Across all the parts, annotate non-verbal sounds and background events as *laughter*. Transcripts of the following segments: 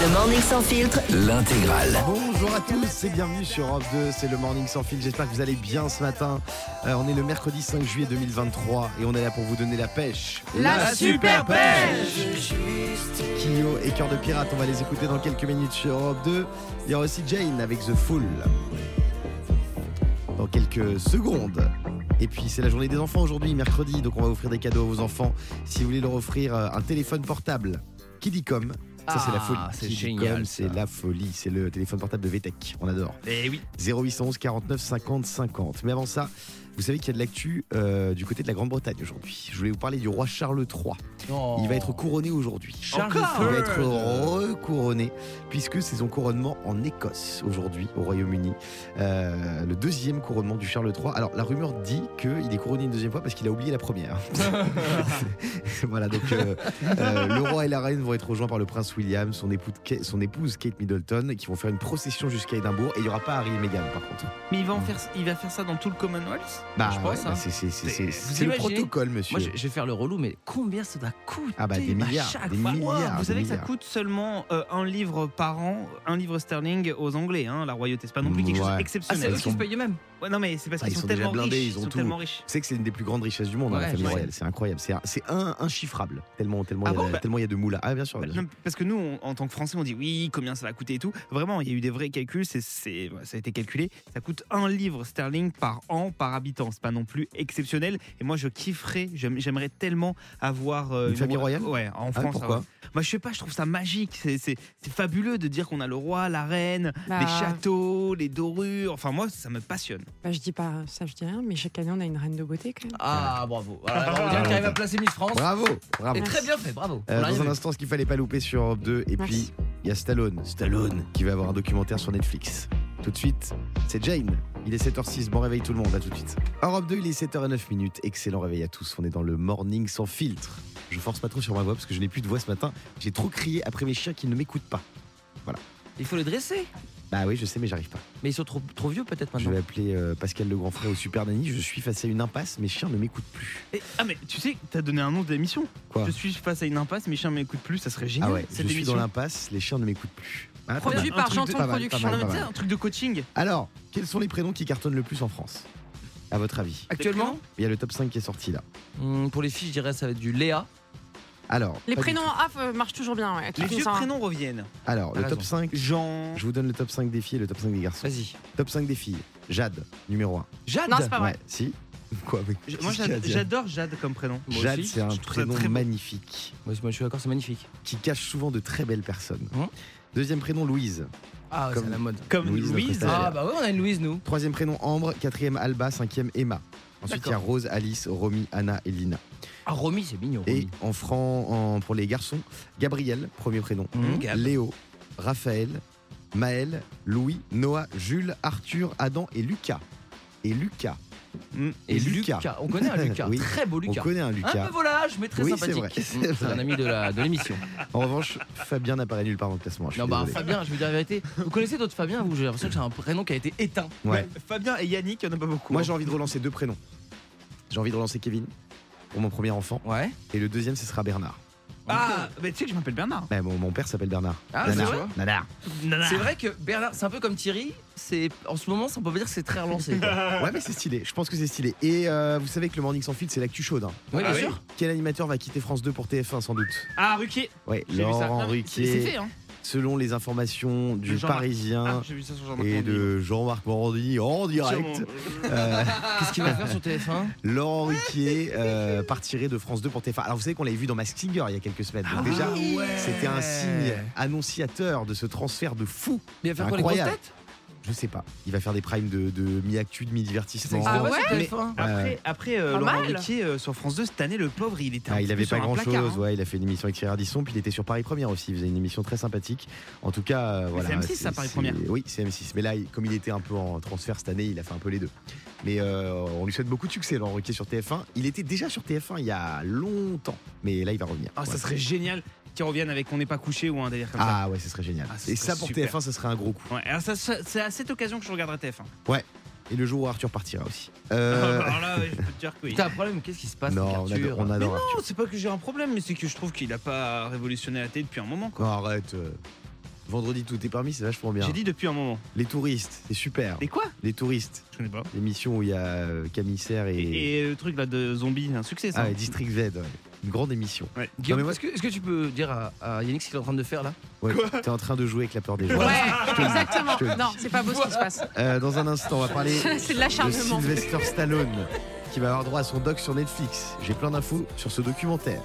Le Morning Sans Filtre, L'intégrale. Bonjour à tous et bienvenue sur Europe 2, c'est le Morning Sans Fil, j'espère que vous allez bien ce matin. Euh, on est le mercredi 5 juillet 2023 et on est là pour vous donner la pêche. La super pêche Kyo et Cœur de Pirate, on va les écouter dans quelques minutes sur Europe 2. Il y aura aussi Jane avec The Fool dans quelques secondes. Et puis c'est la journée des enfants aujourd'hui, mercredi, donc on va offrir des cadeaux à vos enfants. Si vous voulez leur offrir euh, un téléphone portable, Kidicom, ça c'est la Ah, folie. c'est génial, c'est la folie, c'est le téléphone portable de VTech, on adore. Eh oui. 0811 49 50 50. Mais avant ça, vous savez qu'il y a de l'actu euh, du côté de la Grande-Bretagne aujourd'hui. Je voulais vous parler du roi Charles III. Il va être couronné aujourd'hui. Charles Il va III. être recouronné puisque c'est son couronnement en Écosse aujourd'hui au Royaume-Uni. Euh, le deuxième couronnement du Charles III. Alors la rumeur dit qu'il est couronné une deuxième fois parce qu'il a oublié la première. *laughs* *laughs* voilà donc euh, euh, le roi et la reine vont être rejoints par le prince William, son, époux- son épouse Kate Middleton, qui vont faire une procession jusqu'à Édimbourg. Et il n'y aura pas Harry et Meghan par contre. Mais il va, en faire, il va faire ça dans tout le Commonwealth? Bah, Je pense, ouais, hein. bah, c'est c'est- c'est- c'est- Vous c'est le protocole, monsieur. Moi, je, vais faire le relou, mais combien ça doit coûter Ah bah, des à milliards, chaque des fois milliards. Vous savez que ça coûte seulement euh, un livre par an, un livre sterling aux Anglais, hein, la royauté. C'est pas non plus quelque chose Ouais. Ah, c'est d'exceptionnel. eux qui sont- se payent eux-mêmes Ouais, non, mais c'est parce Ah, qu'ils ils sont, sont déjà tellement blindés, riches. ils ont sont tout. tellement riches. Tu sais que c'est une des plus grandes richesses du monde, hein, la famille royale. C'est incroyable. C'est un- C'est un, inchiffrable. Tellement, tellement, Ah il y a, bon, bah- tellement il y a de moules. Ah, bien sûr. Bah, bien sûr. non, parce que nous, on- en tant que Français, on dit oui, combien ça va coûter et tout. Vraiment, il y a eu des vrais calculs, c'est, c'est- ça a été calculé. Ça coûte un livre sterling par an, par habitant. C'est pas non plus exceptionnel. Et moi, je kifferais, j'aime- j'aimerais tellement avoir euh, Une famille royale? Ouais, en Ah, France. pourquoi? ouais. Moi, je sais pas, je trouve ça magique. C'est, c'est- c'est fabuleux de dire qu'on a le roi, la reine, Bah. les châteaux, les dorures. Enfin, moi, ça me passionne. Bah, je dis pas ça, je dis rien, mais chaque année on a une reine de beauté quand même. Ah, bravo. Voilà, on dirait qu'il arrive à placer Miss France. Bravo, bravo. Et très bien fait, bravo. Euh, dans un instant, ce qu'il fallait pas louper sur Europe 2. Et Merci. puis, il y a Stallone. Stallone qui va avoir un documentaire sur Netflix. Tout de suite, c'est Jane. Il est 7h06. Bon réveil tout le monde. À tout de suite. Europe 2, il est 7h09 minutes. Excellent réveil à tous. On est dans le morning sans filtre. Je force pas trop sur ma voix parce que je n'ai plus de voix ce matin. J'ai trop crié après mes chiens qui ne m'écoutent pas. Il faut les dresser. Bah oui, je sais, mais j'arrive pas. Mais ils sont trop, trop vieux peut-être Je maintenant. vais appeler euh, Pascal le grand frère au Super Nanny. Je suis face à une impasse. Mes chiens ne m'écoutent plus. Et- ah, mais tu sais, t'as donné un nom d'émission. Quoi Je suis face à une impasse, mes chiens m'écoutent plus, ça serait génial. Ah ouais, je cette suis émission. dans l'impasse. Les chiens ne m'écoutent plus. Ah, pas Produit mal. par truc de- Janton pas mal, pas Production. mal, tu sais, un truc de coaching. Alors, quels sont les prénoms qui cartonnent le plus en France? À votre avis? Actuellement, Il y a le top 5 qui est sorti là. hum, pour les filles, je dirais ça va être du Léa. Alors, Les prénoms en AF euh, marchent toujours bien. Ouais. Les vieux prénoms reviennent. Alors, le top raison. 5, Jean. je vous donne le top 5 des filles et le top 5 des garçons. Vas-y. Top 5 des filles. Jade, numéro 1. Jade. Non, c'est pas vrai. Ouais, si *laughs* Quoi mais Moi, j'adore Jade comme prénom. Moi Jade, c'est un prénom très magnifique Moi, je suis d'accord, c'est magnifique. qui cache souvent de très belles personnes. Hum. Deuxième prénom, Louise. Ah, Comme- la mode. Comme Louise. Ah, bah ouais, on a une Louise, nous. Troisième prénom, Ambre. Quatrième, Alba. Cinquième, Emma. Ensuite, il y a Rose, Alice, Romy, Anna et Lina. Ah, Romy, c'est mignon. Et Romy. en franc, en- pour les garçons, Gabriel, premier prénom. Gab. Léo, Raphaël, Maël, Louis, Noah, Jules, Arthur, Adam et Lucas. Et Lucas. Mm. Et *laughs* Lucas. On connaît un Lucas. Oui. Très beau On Lucas. connaît un Un Lucas. peu volage, mais très Oui, sympathique. vrai, c'est un ami de la- de l'émission. *laughs* En revanche, Fabien n'apparaît nulle part dans le classement. Non, bah, désolé. Fabien, je vais vous dire la vérité. Vous connaissez d'autres Fabien Vous, j'ai l'impression que c'est un prénom qui a été éteint. Ouais. Fabien et Yannick, il n'y en a pas beaucoup. Moi, j'ai envie de relancer deux prénoms. J'ai envie de relancer Kevin pour mon premier enfant. Ouais. Et le deuxième, ce sera Bernard. Ah, mais tu sais que je m'appelle Bernard. Bah, mon, mon père s'appelle Bernard. Ah, c'est Nanar. vrai Nanar. C'est vrai que Bernard, c'est un peu comme Thierry. C'est en ce moment, ça, on peut pas dire que c'est très relancé. quoi. *laughs* Ouais, mais c'est stylé. Je pense que c'est stylé. Et euh, vous savez que le Morning Sans Fil, c'est l'actu chaude. hein. Oui, bien Ah oui. sûr. Quel animateur va quitter France 2 pour TF1 sans doute? Ah, Ruquier. Ouais, J'ai vu ça. Laurent mais c'est- Ruquier. fait, hein. Selon les informations du. Parisien Ah, et de Jean-Marc Morandi en direct, euh, *laughs* Qu'est-ce qu'il va faire sur TF1 *laughs* Laurent Ruquier euh, partirait de France 2 pour TF1. Alors vous savez qu'on l'avait vu dans Mask Singer il y a quelques semaines. Donc déjà, c'était un signe annonciateur de ce transfert de fou. Il va faire quoi les grosses Incroyable. têtes? Je sais pas. Il va faire des primes de, de mi-actu, de mi-divertissement. Ah ouais sur Mais- TF1 Après, après euh, Laurent. Ruquier euh, sur France 2 cette année, le pauvre, il était un Ah, petit il peu avait sur pas un grand placard, chose, hein. ouais, il a fait une émission avec Thierry Ardisson, puis il était sur Paris Première aussi, il faisait une émission très sympathique. En tout cas, euh, voilà. c'est M6 ça, Paris Première Oui, c'est M6. Mais là, comme il était un peu en transfert cette année, il a fait un peu les deux. Mais euh, on lui souhaite beaucoup de succès, Laurent Ruquier sur TF1. Il était déjà sur TF1 il y a longtemps, mais là, il va revenir. Ah, ça Ouais. serait génial qu'ils reviennent avec On n'est pas couché ou un délire comme ça. Ah ouais, ce serait génial. Ah, ce Et serait ça pour super. TF1, ce serait un gros coup. Ouais, alors ça, ça- c'est à cette occasion que je regarderai TF1. Et le jour où Arthur partira aussi. Euh, *laughs* Alors là, ouais, je peux te dire que oui. T'as un problème, qu'est-ce qui se passe non, on avec adore, Arthur on adore Non, Arthur. c'est pas que j'ai un problème, mais c'est que je trouve qu'il a pas révolutionné la télé depuis un moment. Quoi. Non, arrête. euh, Vendredi, tout est permis, c'est vachement bien. J'ai dit depuis un moment. Les touristes, c'est super. Et quoi? Les touristes, Je connais pas. l'émission où il y a euh, Camille Serre et. Et, et le truc là de zombie, un succès ça. Ah, ouais, District Z, ouais. Une grande émission. Guillaume, Non, mais moi- est-ce que, tu peux dire à, à Yannick ce qu'il est en train de faire là Ouais, T'es en train de jouer avec la peur des gens. Ouais, exactement. Non, c'est pas beau ce qui se passe. Euh, dans un instant, on va parler *laughs* de. Sylvester Stallone qui va avoir droit à son doc sur Netflix. J'ai plein d'infos sur ce documentaire.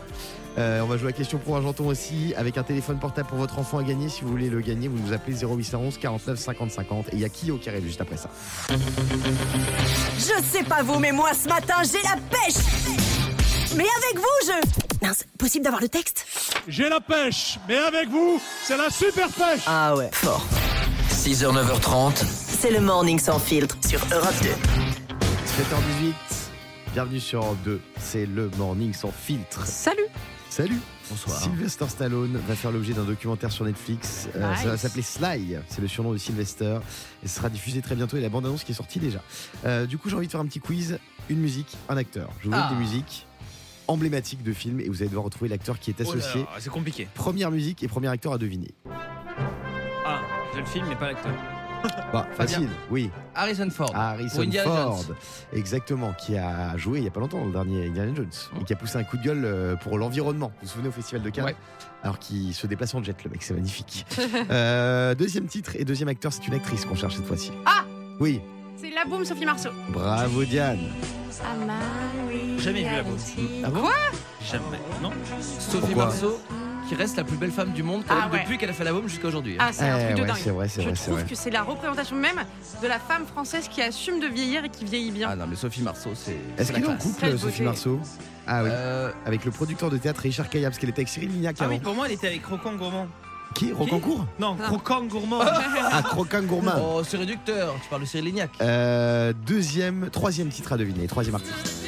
Euh, on va jouer à question pour Argenton aussi avec un téléphone portable pour votre enfant à gagner. Si vous voulez le gagner, vous nous appelez 0811 49 50 50 et il y a Kyo qui arrive juste après ça? Je sais pas vous, mais moi ce matin j'ai la pêche Mais avec vous je... Mince, possible d'avoir le texte J'ai la pêche, mais avec vous, c'est la super pêche Ah ouais, fort. 6h, 9h30, C'est le morning sans filtre sur Europe 2. 7h18, bienvenue sur Europe 2. C'est le morning sans filtre. Salut. Salut Bonsoir. Sylvester Stallone va faire l'objet d'un documentaire sur Netflix. Euh, Nice. ça va s'appeler Sly, c'est le surnom de Sylvester. Et ce sera diffusé très bientôt et la bande-annonce qui est sortie déjà. Euh, du coup, j'ai envie de faire un petit quiz. Une musique, un acteur. Je vous donne Ah. des musiques emblématiques de films et vous allez devoir retrouver l'acteur qui est Oh associé. c'est compliqué. Première musique et premier acteur à deviner. Ah, j'ai le film mais pas l'acteur. *laughs* Bah, Fabien. facile, oui. Harrison Ford. Harrison Indiana Ford, Jones. exactement, qui a joué il y a pas longtemps dans le dernier Indiana Jones et qui a poussé un coup de gueule euh, pour l'environnement. Vous vous souvenez au Festival de Cannes Ouais. Alors qu'il se déplace en jet, le mec, c'est magnifique. *laughs* Euh, deuxième titre et deuxième acteur, c'est une actrice qu'on cherche cette fois-ci. Ah Oui, C'est la boum Sophie Marceau. bravo Diane. Jamais vu la. Ah bon Jamais. Non Sophie Pourquoi Marceau, qui reste la plus belle femme du monde quand Ah même ouais. depuis qu'elle a fait la bombe jusqu'à aujourd'hui. Ah, c'est un Eh truc de ouais, dingue. c'est vrai, c'est Je vrai, c'est trouve vrai. que c'est la représentation même de la femme française qui assume de vieillir et qui vieillit bien. Ah non, mais Sophie Marceau, c'est. Est-ce c'est la qu'il est en classe. couple, Sophie beauté. Marceau Ah oui. Euh, Avec le producteur de théâtre Richard Caillab, parce qu'elle était avec Cyril Lignac Ah avant. oui, pour moi elle était avec Croquant Gourmand. Qui? Rocancourt Non, Ah. Croquant Gourmand. *laughs* Ah, Croquin Gourmand. Oh, c'est réducteur. Tu parles de Cyril Lignac. Euh, deuxième, troisième titre à deviner, troisième artiste.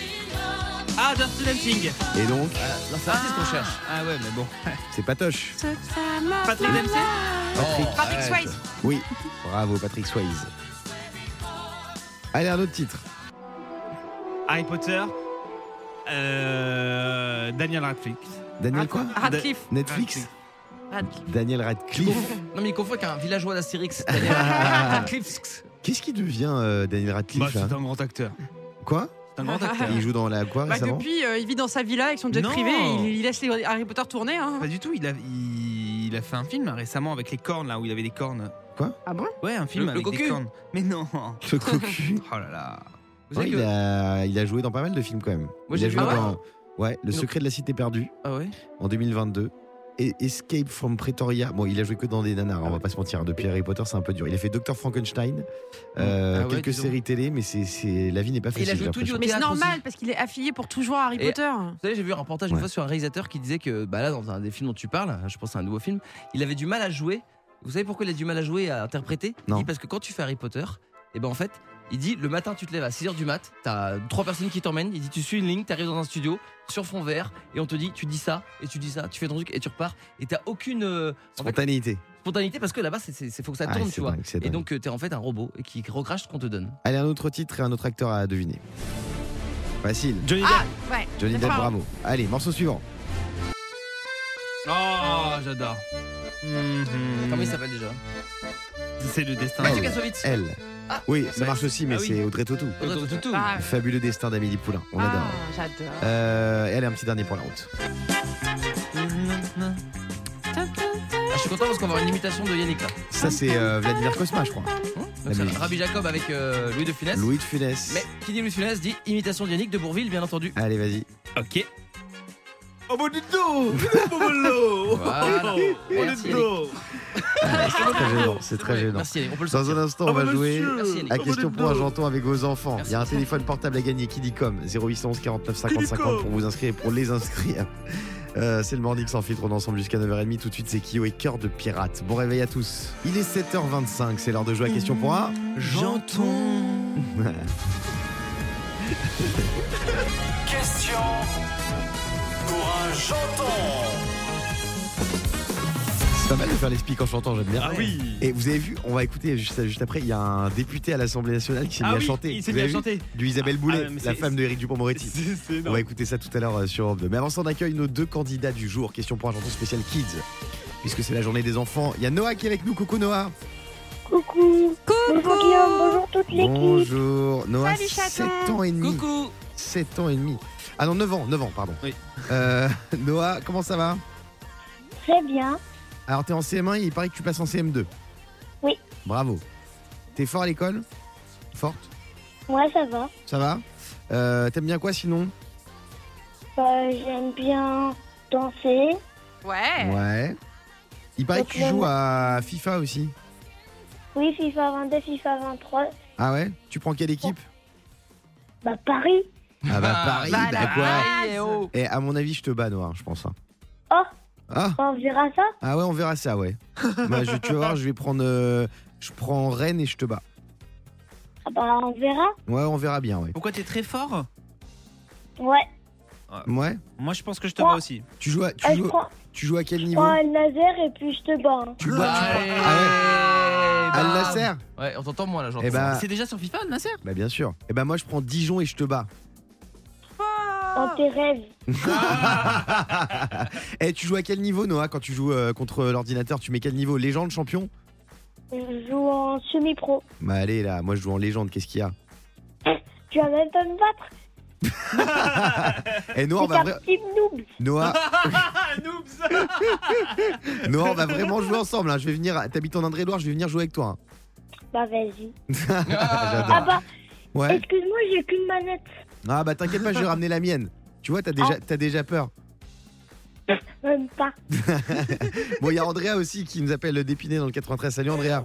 Ah, Dirty Dancing. Et donc, Ah, non, c'est l'artiste qu'on cherche. Ah ouais, mais bon. *laughs* c'est Patoche. Patrick Dempsey Patrick. Patrick arrête. Swayze. Oui, bravo Patrick Swayze. Allez, un autre titre. Harry Potter. Euh, Daniel Radcliffe. Daniel quoi Radcliffe. Netflix Radcliffe. Daniel Radcliffe. Non, mais il confond avec un villageois d'Astérix. *laughs* Daniel Radcliffe. Qu'est-ce qui devient euh, Daniel Bah, Radcliffe c'est là un grand acteur. Quoi C'est un grand acteur. Il joue dans la quoi Bah, récemment depuis, euh, il vit dans sa villa avec son jet Non. privé et il, il laisse les Harry Potter tourner. Hein. Pas du tout, il a, il, il a fait un film récemment avec les cornes là où il avait des cornes. Ah bon? Ouais, un film Le- le avec des cocu cornes. Mais non. *laughs* Le cocu. Oh là là. Vous Ouais, savez il, que. a, il a joué dans pas mal de films quand même. Moi, il j'ai a vu- joué Ah ouais dans ouais, Le Donc- secret de la cité perdue Ah ouais? En 2022. Escape from Pretoria. Bon, il a joué que dans des nanars, on va pas se mentir. hein. Depuis Harry Potter, c'est un peu dur. Il a fait Dr. Frankenstein, euh, Ah ouais, quelques séries télé, mais c'est, la vie n'est pas Et il a facile. joué tout du- Mais c'est normal aussi. parce qu'il est affilié pour toujours à Harry Et- Potter. Vous savez, j'ai vu un reportage une fois sur un réalisateur qui disait que bah là, dans un des films dont tu parles, je pense à un nouveau film, il avait du mal à jouer. Vous savez pourquoi il a du mal à jouer, à interpréter? Il Non. dit parce que quand tu fais Harry Potter, et ben en fait, il dit le matin tu te lèves à 6h du mat, t'as trois personnes qui t'emmènent, il dit tu suis une ligne, t'arrives dans un studio sur fond vert et on te dit tu dis ça et tu dis ça, tu fais ton truc et tu repars et t'as aucune euh, en fait, Spontanéité. spontanéité parce que là-bas c'est c'est- faut que ça Ah, tourne, c'est tu vois. dingue, Et donc euh, t'es en fait un robot et qui recrache ce qu'on te donne. Allez, un autre titre et un autre acteur à deviner. Facile. Johnny Ah Depp. ouais. Johnny Depp, bravo. Allez, morceau suivant. Oh, j'adore. Mhm. Comment il s'appelle déjà? C'est le destin. Mathieu Kassovitz. Elle. Ah. oui, ça Bah, marche aussi, mais ah oui. c'est Audrey Tautou. Audrey Tautou. Ah, Le fabuleux destin d'Amélie Poulain. On ah, adore. j'adore. Euh, et allez, un petit dernier pour la route. Ah, je suis content parce qu'on va avoir une imitation de Yannick là. Ça, c'est euh, Vladimir Cosma, je crois. Donc, c'est musique. Rabbi Jacob avec euh, Louis de Funès. Louis de Funès. Mais qui dit Louis de Funès dit imitation de Yannick de Bourville, bien entendu. Allez, vas-y. Ok. Oh bon du dos Voilà. Merci, Yannick. C'est très gênant. C'est très Ouais, gênant. Merci on peut le Dans un instant, on va jouer à question pour Argenton avec vos enfants. Merci. Il y a un téléphone portable à gagner. Qui dit comme 0811 49 50 50 pour vous inscrire et pour les inscrire. Euh, c'est le morning sans filtre, on est ensemble jusqu'à 9h30. Tout de suite, c'est Kyo et Cœur de Pirate. Bon réveil à tous. Il est 7h25, c'est l'heure de jouer à question pour un. J'entends. *laughs* question pour un janton. C'est pas mal de faire les speaks en chantant, j'aime bien. Ah oui. Et vous avez vu, on va écouter juste, juste après, il y a un député à l'Assemblée nationale qui s'est Ah mis à oui, chanter. il s'est mis à chanter. Du Isabelle Boulet, Ah, mais la femme de Éric *laughs* c'est On va écouter ça tout à l'heure euh, sur Europe 2. Mais avant ça, on accueille nos deux candidats du jour. Question pour un chanson spécial Kids. Puisque c'est la journée des enfants. Il y a Noah qui est avec nous. Coucou Noah. Coucou. Bonjour Guillaume, bonjour toute l'équipe. Bonjour. Noah, Salut, chaton. 7 ans et demi. Coucou 7 ans et demi. Ah non, 9 ans, 9 ans, pardon. Oui. Euh, *laughs* Noah, comment ça va? Très bien. Alors, t'es en CM1 et il paraît que tu passes en CM2. Oui. Bravo. T'es fort à l'école? Forte? Ouais, ça va. Ça va? Euh, T'aimes bien quoi sinon? Bah, J'aime bien danser. Ouais. Ouais. Il paraît que tu joues à FIFA aussi. Oui, FIFA 22, FIFA 23. Ah ouais? Tu prends quelle équipe? Bah, Paris. Ah bah Paris, bah, bah quoi base. Eh oh. Et à mon avis, je te bats, Noah, je pense. hein. Oh. Ah, On verra ça. ah ouais, on verra ça, ouais. *laughs* Bah, je, tu vas voir, je vais prendre. euh, je prends Rennes et je te bats. Ah bah, on verra. Ouais, on verra bien, ouais. Pourquoi t'es très fort? Ouais. Ouais. Moi, je pense que je te bats aussi. Tu joues à, tu Ah, je joues, prends, tu joues à quel je niveau prends un laser et puis je te bats. hein. Tu bois, tu Allez, Ah ouais Al bam. Nasser Ouais, on t'entend moins là, j'entends. Eh bah, C'est déjà sur FIFA, Nasser bah bien sûr. Et bah moi je prends Dijon et je te bats. Dans tes rêves. *laughs* Eh, tu joues à quel niveau, Noah, quand tu joues euh, contre l'ordinateur? Tu mets quel niveau? Légende, champion? Je joue en semi-pro. Bah allez là, moi je joue en légende, qu'est-ce qu'il y a? *laughs* Tu vas même pas me battre. *laughs* Eh Noah, on C'est va, un vra- petit noob. Noah, Noobs Noah, on va vraiment jouer ensemble. hein. Je vais venir, t'habites en Indre-et-Loire, je vais venir jouer avec toi. hein. Bah, vas-y. Ah. Ah bah, Ouais. excuse-moi, j'ai qu'une manette. Ah bah t'inquiète pas, je vais ramener la mienne. Tu vois, t'as déjà, t'as déjà peur. Même pas. *laughs* Bon, il y a Andrea aussi qui nous appelle d'Épinay dans le 93. Salut Andrea.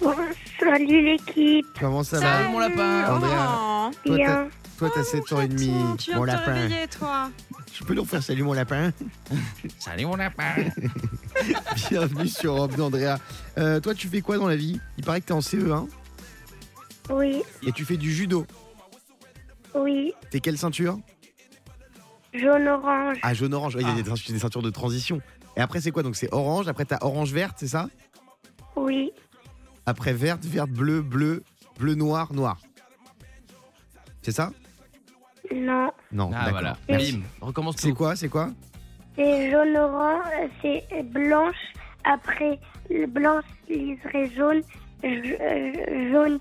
Bon, salut l'équipe. Comment ça Salut va mon lapin Andrea. Oh, Toi, t'as- Bien. Toi, t'as 7 ans et demi. tu Mon lapin. réveiller, toi. Je peux leur faire salut mon lapin? *laughs* Salut mon lapin *laughs* Bienvenue sur Europe 2, Andrea. Euh, toi, tu fais quoi dans la vie? Il paraît que t'es en CE1 Oui, et tu fais du judo. Oui. T'es quelle ceinture Jaune-orange. Ah, jaune-orange. Ouais, Il y a des, ceintures- des ceintures de transition. Et après, c'est quoi Donc, c'est orange. Après, t'as orange-verte, c'est ça Oui. Après, verte, verte, bleu, bleu, bleu, noir, noir. C'est ça Non. Non, Ah d'accord. voilà, Merci. bim, recommence C'est tout. quoi C'est quoi C'est jaune-orange. C'est blanche. Après, le blanc liserait jaune. j- euh, Jaune,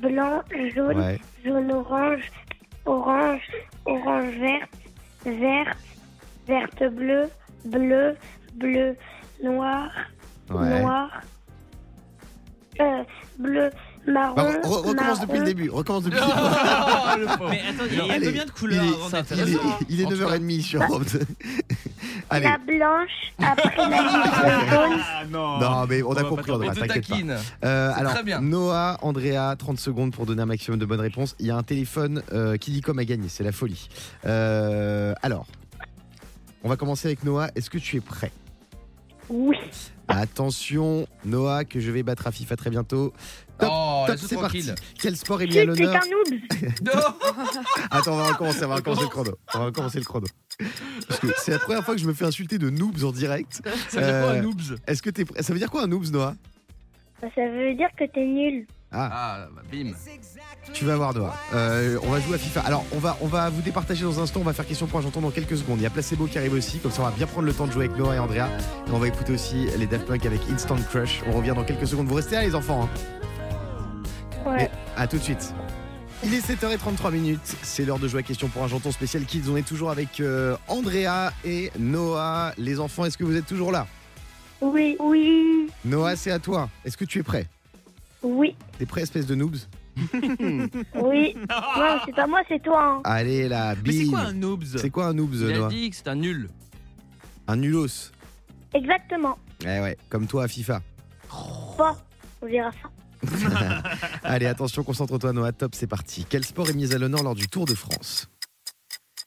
blanc, jaune, Ouais. jaune-orange. Orange, orange-verte. Verte, verte-bleu. Bleu, bleu, noir. Ouais. Noir. Euh, bleu, marron. Bah, re- re- recommence depuis le début. Recommence depuis *laughs* le début. Oh. *laughs* Mais attends, il y a, combien de Il couleurs est, avant d'être il est- il est En tout 9h30 sur Europe *laughs* 2. Allez. La blanche, après la jaune. Ah non Non, mais on a va compris, Andrea, t'inquiète pas. Euh, alors, très bien. Noah, Andrea, 30 secondes pour donner un maximum de bonnes réponses. Il y a un téléphone euh, qui dit comme à gagner, c'est la folie. Euh, alors, on va commencer avec Noah. Est-ce que tu es prêt? Oui. Attention, Noah, que je vais battre à FIFA très bientôt. Top, Oh, Top, c'est parti. tranquille. Quel sport est mis à c'est l'honneur un noob. Non. *laughs* Attends, on va recommencer, on va recommencer le chrono. On va recommencer le chrono. Parce que c'est la première fois que je me fais insulter de noobs en direct. Ça fait quoi Euh, un noobs? Est-ce que t'es prêt Ça veut dire quoi un noobs, Noah? Ça veut dire que t'es nul. Ah, Ah, bim. tu vas voir, Noah. Euh, on va jouer à FIFA. Alors, on va, on va vous départager dans un instant. On va faire question pour un j'entends dans quelques secondes. Il y a Placebo qui arrive aussi. Comme ça, on va bien prendre le temps de jouer avec Noah et Andrea. Et on va écouter aussi les Daft Punk avec Instant Crush. On revient dans quelques secondes. Vous restez là, les enfants. hein Ouais. À tout de suite. Il est 7h33 minutes, c'est l'heure de jouer à question pour un janton spécial Kids. On est toujours avec euh, Andrea et Noah. Les enfants, est-ce que vous êtes toujours là? Oui, oui, Noah, c'est à toi. Est-ce que tu es prêt? Oui, T'es prêt, espèce de noobs *laughs* oui. Non, c'est pas moi, c'est toi. hein. Allez là, Mais c'est bim quoi un noobs C'est quoi un noobs, Il a Noah dit que c'est un nul. Un nulos. Exactement. Eh ouais, comme toi à FIFA. Bon, on verra ça. *laughs* Allez, attention, concentre-toi, Noah. Top, c'est parti. Quel sport est mis à l'honneur lors du Tour de France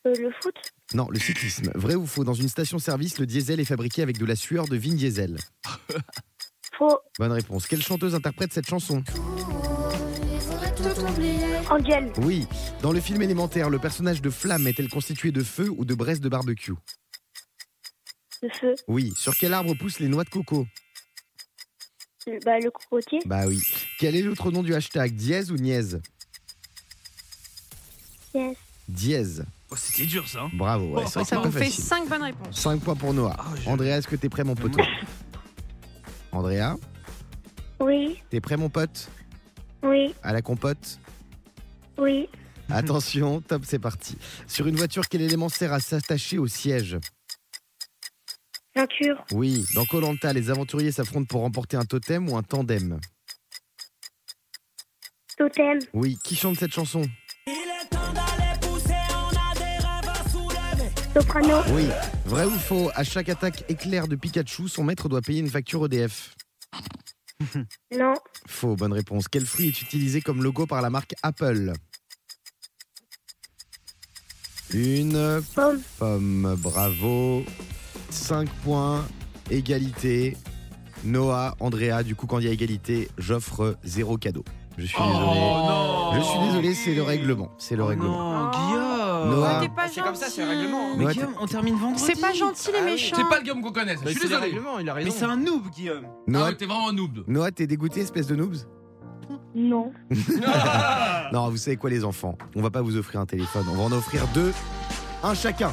Euh, le foot Non, le cyclisme. Vrai ou faux Dans une station-service, le diesel est fabriqué avec de la sueur de Vin Diesel. *laughs* Faux. Bonne réponse. Quelle chanteuse interprète cette chanson Angel. Oui. Dans le film élémentaire, le personnage de Flamme est-elle constitué de feu ou de braise de barbecue Le feu. Oui. Sur quel arbre poussent les noix de coco Le- Bah, le cocotier. Bah oui. Quel est l'autre nom du hashtag Dièse ou niaise Yes. Dièse. Oh, C'était dur ça. hein. Bravo. Ouais, c'est vrai que Ça c'est vous pas fait facile. 5 bonnes réponses. 5 points pour Noah. Ah, je- Andrea, est-ce que t'es prêt, mon poteau Andrea, Oui, t'es prêt, mon pote? Oui, À la compote? Oui. Attention, top, c'est parti. Sur une voiture, quel élément sert à s'attacher au siège? Ceinture. Oui. Dans Colanta, les aventuriers s'affrontent pour remporter un totem ou un tandem? Totem. Oui. Qui chante cette chanson? Soprano. Oui. Vrai ou faux À chaque attaque éclair de Pikachu, son maître doit payer une facture EDF. *laughs* Non. Faux, bonne réponse. Quel fruit est utilisé comme logo par la marque Apple? Une Pomme. pomme, bravo. 5 points, égalité. Noah, Andrea, du coup, quand il y a égalité, j'offre zéro cadeau. Je suis désolé. non Je suis désolé, c'est le règlement. C'est le Oh règlement. non, Noah. T'es pas C'est comme ça, c'est le gentil. règlement. Mais Guillaume, on termine vendredi. C'est pas gentil les Ah méchants. C'est pas le Guillaume qu'on connaisse. Je suis désolé. règlement, il a Mais c'est un noob, Guillaume. Ah Noah, ouais, t'es vraiment un noob. Noah, t'es dégoûté, espèce de noobs Non. *laughs* Non, vous savez quoi, les enfants? On va pas vous offrir un téléphone. On va en offrir deux. Un chacun.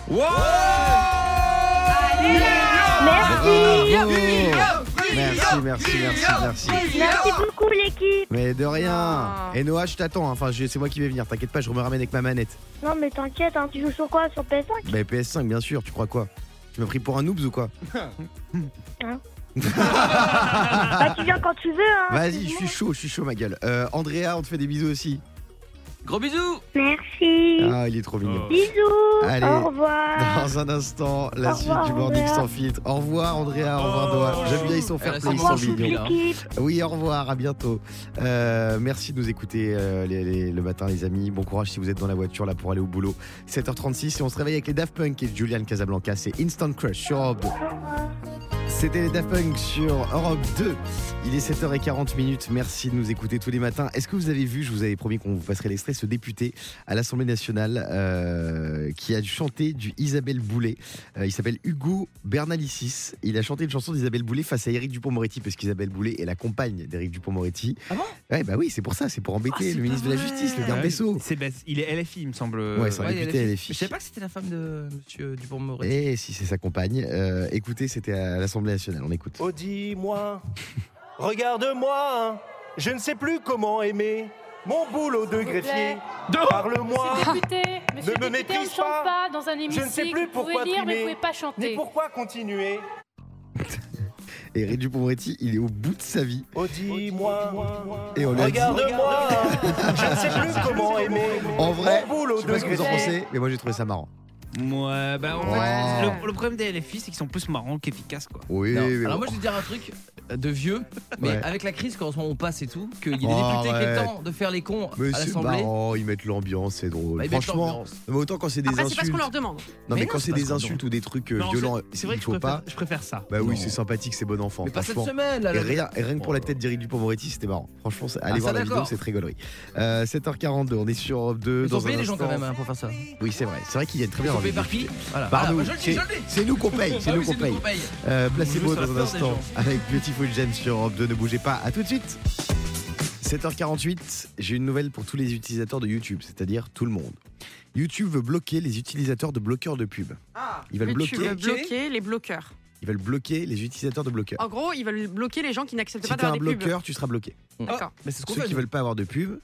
Bravo. Merci, merci, merci, merci. Merci beaucoup, l'équipe. Mais de rien. Ah. Et Noah, je t'attends. hein. Enfin, je- c'est moi qui vais venir. T'inquiète pas, je me ramène avec ma manette. Non, mais t'inquiète, hein, tu joues sur quoi? Sur PS5 Bah, PS5, bien sûr. Tu crois quoi? Tu m'as pris pour un noobs ou quoi? *laughs* Bah, tu viens quand tu veux, hein. Vas-y, je suis chaud, je suis chaud, ma gueule. Euh, Andrea, on te fait des bisous aussi. Gros bisous. Merci. Ah, il est trop mignon. Bisous. Allez. Au revoir. Dans un instant, la Au suite revoir, du Morning Andrea. sans filtre. Au revoir, Andrea. Au revoir, Noah. J'aime bien, ils sont fair play, ils sont Au revoir, toute mignons. l'équipe. Oui, au revoir, à bientôt. Euh, merci de nous écouter euh, les- les- le matin, les amis. Bon courage si vous êtes dans la voiture là pour aller au boulot. 7h36 et on se réveille avec les Daft Punk et Julian Casablanca. C'est Instant Crush sur Europe 2. C'était les Daft Punk sur Europe 2. Il est 7h40 minutes. Merci de nous écouter tous les matins. Est-ce que vous avez vu, je vous avais promis qu'on vous passerait l'extrait, ce député à l'Assemblée nationale euh, qui a chanté du Isabelle Boulay. Euh, il s'appelle Hugo Bernalicis. Il a chanté une chanson d'Isabelle Boulay face à Éric Dupont-Moretti parce qu'Isabelle Boulay est la compagne d'Éric Dupont-Moretti. Ah bon? Ouais, bah oui, c'est pour ça, c'est pour embêter le ministre de la Justice, le garde des Sceaux. Il est LFI, il me semble. Ouais, c'est un Ouais, député LFI. fille. Je savais pas que c'était la femme de Monsieur Dupont-Moretti. Et si c'est sa compagne, euh, écoutez, c'était à l'Assemblée nationale, on écoute. Oh dis-moi, regarde-moi, je ne sais plus comment aimer mon boulot de greffier. Parle-moi, Ne me méprise pas. pas dans un je hémicycle. ne sais plus vous pourquoi lire, mais vous pouvez pas Mais chanter. pourquoi continuer? Et *laughs* Éric Dupont-Moretti, il est au bout de sa vie. Oh dis-moi, Et on lui a dit, regarde-moi, je ne sais plus comment aimer en vrai, mon boulot je sais de pas ce que vous en pensez, mais moi j'ai trouvé ça marrant. Ouais, bah en Ouais. fait, le, le problème des LFI, c'est qu'ils sont plus marrants qu'efficaces, quoi. Oui, Non. mais Alors bon. moi je vais te dire un truc de vieux, mais Ouais. avec la crise qu'en ce moment on passe et tout, qu'il y a des Oh, députés qui est temps de faire les cons Mais à c'est l'Assemblée. marrant, ils mettent l'ambiance, c'est drôle. Bah, ils mettent Franchement, l'ambiance. mais autant quand c'est des Après, c'est parce insultes. qu'on leur demande. Non, Mais mais non, quand c'est des qu'on insultes ou des trucs euh, Non, violents, c'est- C'est vrai il que je faut préfère, pas. je préfère ça. Bah oui, c'est sympathique, c'est bon enfant. Mais pas cette franchement. semaine là. Et rien, et rien que pour la tête d'Éric Dupont-Moretti, c'était marrant. Franchement, c'est- allez Ah, voir ça, la vidéo, d'accord. c'est très gaulerie. Euh, 7h42, on est sur Europe 2. Ils ont dans les gens quand instant. même hein, pour faire ça. Oui, c'est vrai. C'est vrai qu'ils viennent très bien. sont payés par qui? Voilà. Par nous. bah, je le dis, C'est je le dis. c'est nous qu'on paye. C'est Ah nous oui, qu'on c'est paye. qu'on paye. Euh, Placebo On joue sur dans un peur des instant gens. avec James sur Europe 2. Ne bougez pas. À tout de suite. 7h48, j'ai une nouvelle pour tous les utilisateurs de YouTube, c'est-à-dire tout le monde. YouTube veut bloquer les utilisateurs de bloqueurs de pub. Ils veulent YouTube bloquer, bloquer les bloqueurs. ils veulent bloquer les utilisateurs de bloqueurs. En gros, ils veulent bloquer les gens qui n'acceptent Si pas un d'avoir des pubs. bloqueur, tu seras bloqué. D'accord. Mais c'est ce qu'on Ceux fait. qui nous. veulent pas avoir de pub,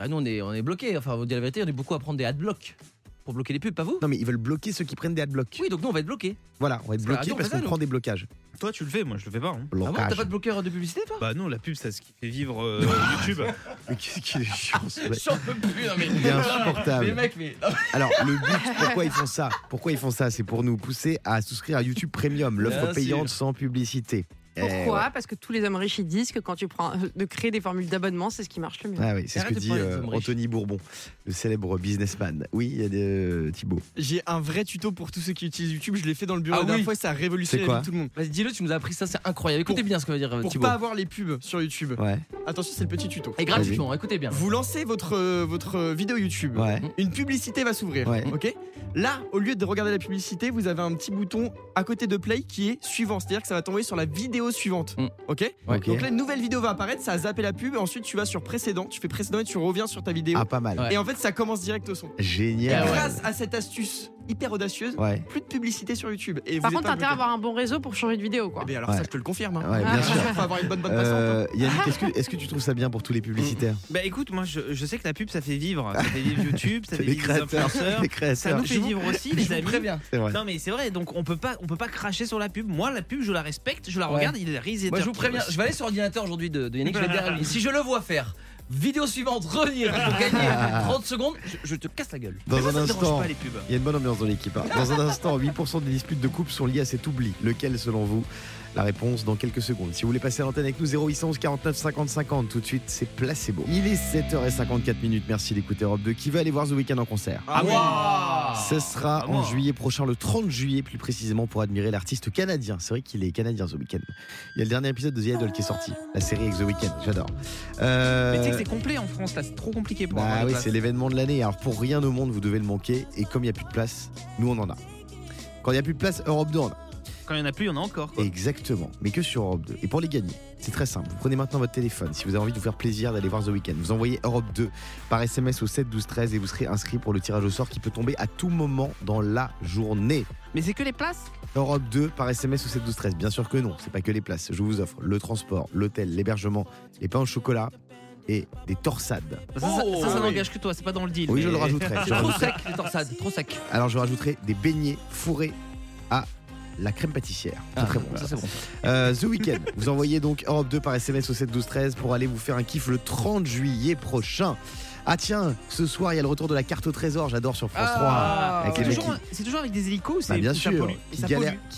Ah, nous on est on est bloqué. Enfin, on va dire la vérité, on est beaucoup à prendre des adblocks pour bloquer les pubs, pas vous? Non mais ils veulent bloquer ceux qui prennent des adblocks. Oui, donc nous on va être bloqués. Voilà, on va être Parce que la bloqué radio, on parce qu'on prend des blocages. Toi, tu le fais, moi, je le fais pas. hein. Ah bon, Blocage. t'as pas de bloqueur de publicité toi? Bah non, la pub, c'est ce qui fait vivre euh, YouTube. *laughs* Mais qu'est-ce qu'il est chiant ce mec? J'en peux plus, non mais. Il est insupportable. *laughs* Mais mec, mais. *laughs* Alors, le but, pourquoi ils font ça? Pourquoi ils font ça? C'est pour nous pousser à souscrire à YouTube Premium, l'offre Bien payante sans publicité. Eh, Pourquoi ouais. Parce que tous les hommes riches ils disent que quand tu prends de créer des formules d'abonnement, c'est ce qui marche le mieux. Ah oui, c'est ce que dit euh. Anthony Bourbon, le célèbre businessman. Oui, il y a des euh, Thibaut. J'ai un vrai tuto pour tous ceux qui utilisent YouTube. Je l'ai fait dans le bureau Ah la dernière oui. fois et ça a révolutionné tout le monde. Vas-y, dis-le, tu nous as appris ça, c'est incroyable. Écoutez Pour- bien ce que va dire euh, Pour Thibaut. pas avoir les pubs sur YouTube. Ouais, Attention, c'est le petit tuto. Et gratuitement, écoutez bien. Vous lancez votre, euh, votre euh, vidéo YouTube. ouais. Une publicité va s'ouvrir. Ouais. Ok? Là, au lieu de regarder la publicité, vous avez un petit bouton à côté de play qui est suivant. C'est-à-dire que ça va t'envoyer sur la vidéo suivante. Mm. Ok. Ok. Donc là, une nouvelle vidéo va apparaître, ça a zappé la pub. Et ensuite, tu vas sur précédent. Tu fais précédent et tu reviens sur ta vidéo. Ah, pas mal. Ouais. Et en fait, ça commence direct au son. Et Génial. grâce à cette astuce hyper audacieuse, Ouais. plus de publicité sur YouTube. Et Par vous êtes contre, t'as intérêt à avoir un bon réseau pour changer de vidéo, quoi. Eh bien, alors Ouais. ça, je te le confirme. hein. Ouais, bien sûr. Faut avoir une bonne bonne passante. Euh, Yannick, *laughs* est-ce que, tu trouves ça bien pour tous les publicitaires Bah écoute, moi je, je sais que la pub ça fait vivre. Ça fait vivre YouTube, ça *laughs* fait Les vivre les créateurs, influenceurs. les Ça nous fait vivre aussi, les amis. Très bien. C'est vrai. Non mais c'est vrai, donc on peut pas, on peut pas cracher sur la pub. Moi la pub je la respecte, je la Ouais. regarde, il est réalisateur. Moi, je vous préviens, je vais aller sur l'ordinateur aujourd'hui de, de Yannick, je vais *laughs* si je le vois faire, vidéo suivante, relire, pour gagner *laughs* 30 secondes, je, je te casse la gueule. Dans un instant, il y a une bonne ambiance dans l'équipe. hein. Dans un instant, 8% des disputes de couple sont liées à cet oubli. Lequel selon vous La réponse dans quelques secondes. Si vous voulez passer à l'antenne avec nous, 0811 49 50 50. Tout de suite, c'est placebo. Il est 7h54 minutes. Merci d'écouter Europe 2. Qui va aller voir The Weeknd en concert Ah oui. Ce sera Ah, en moi. juillet prochain, le 30 juillet plus précisément, pour admirer l'artiste canadien. C'est vrai qu'il est canadien The Weeknd. Il y a le dernier épisode de The Idol qui est sorti, la série avec The Weeknd. J'adore. Euh, Mais tu sais que c'est complet en France là, c'est trop compliqué pour bah des oui, c'est l'événement de l'année. Alors pour rien au monde, vous devez le manquer. Et comme il n'y a plus de place, nous on en a. Quand il n'y a plus de place, Europe 2 en a. Quand il y en a plus, il y en a encore. Quoi. Exactement. Mais que sur Europe 2. Et pour les gagner, c'est très simple. Vous prenez maintenant votre téléphone. Si vous avez envie de vous faire plaisir d'aller voir The Weeknd, vous envoyez Europe 2 par SMS au 7 12 13 et vous serez inscrit pour le tirage au sort qui peut tomber à tout moment dans la journée. Mais c'est que les places? Europe 2 par SMS au 7 12 13. Bien sûr que non, c'est pas que les places. Je vous offre le transport, l'hôtel, l'hébergement, les pains au chocolat et des torsades. Ça, ça, Oh, ça, ça oui. n'engage que toi, c'est pas dans le deal. Oui, je le rajouterai. Je trop rajouterai. sec, les torsades, trop sec. Alors je rajouterai des beignets fourrés à la crème pâtissière. C'est Ah, très bon. ça c'est bon. Euh, The Weeknd, vous envoyez donc Europe 2 par SMS au 7 12 13 pour aller vous faire un kiff le 30 juillet prochain. Ah tiens, ce soir il y a le retour de la carte au trésor, j'adore sur France 3. Avec C'est les mecs toujours, qui, c'est toujours avec des hélicos, c'est bah, bien ça sûr, pollue. qui Ça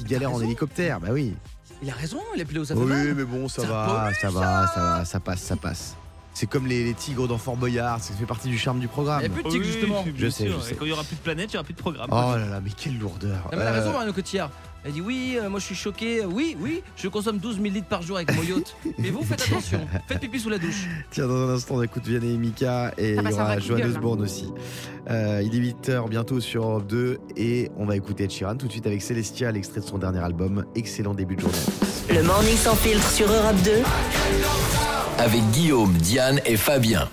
galèrent en hélicoptère, bah oui. Il a raison, il est appelé au ça fait Oui, mal. mais bon, ça, Ça va, ça va, ça va, ça passe, ça passe. C'est comme les, les tigres dans Fort Boyard, ça fait partie du charme du programme. Il n'y a plus de tigres Oui, justement. Je sais, sûr. je sais. Et quand il y aura plus de planète, il y aura plus de programme. Oh là là, mais quelle lourdeur. Non, mais elle a Euh, raison, Marion Cotillard. Elle dit oui, euh, moi je suis choqué. Oui, oui, je consomme 12 000 litres par jour avec mon yacht. *laughs* Mais vous faites attention, faites pipi sous la douche. Tiens, dans un instant, on écoute Vianney et Mika et Ah il y aura Osborne aussi. Euh, il est 8h bientôt sur Europe 2 et on va écouter Ed Sheeran tout de suite avec Celestia, l'extrait de son dernier album. Excellent début de journée. Le morning sans filtre sur Europe 2. Avec Guillaume, Diane et Fabien.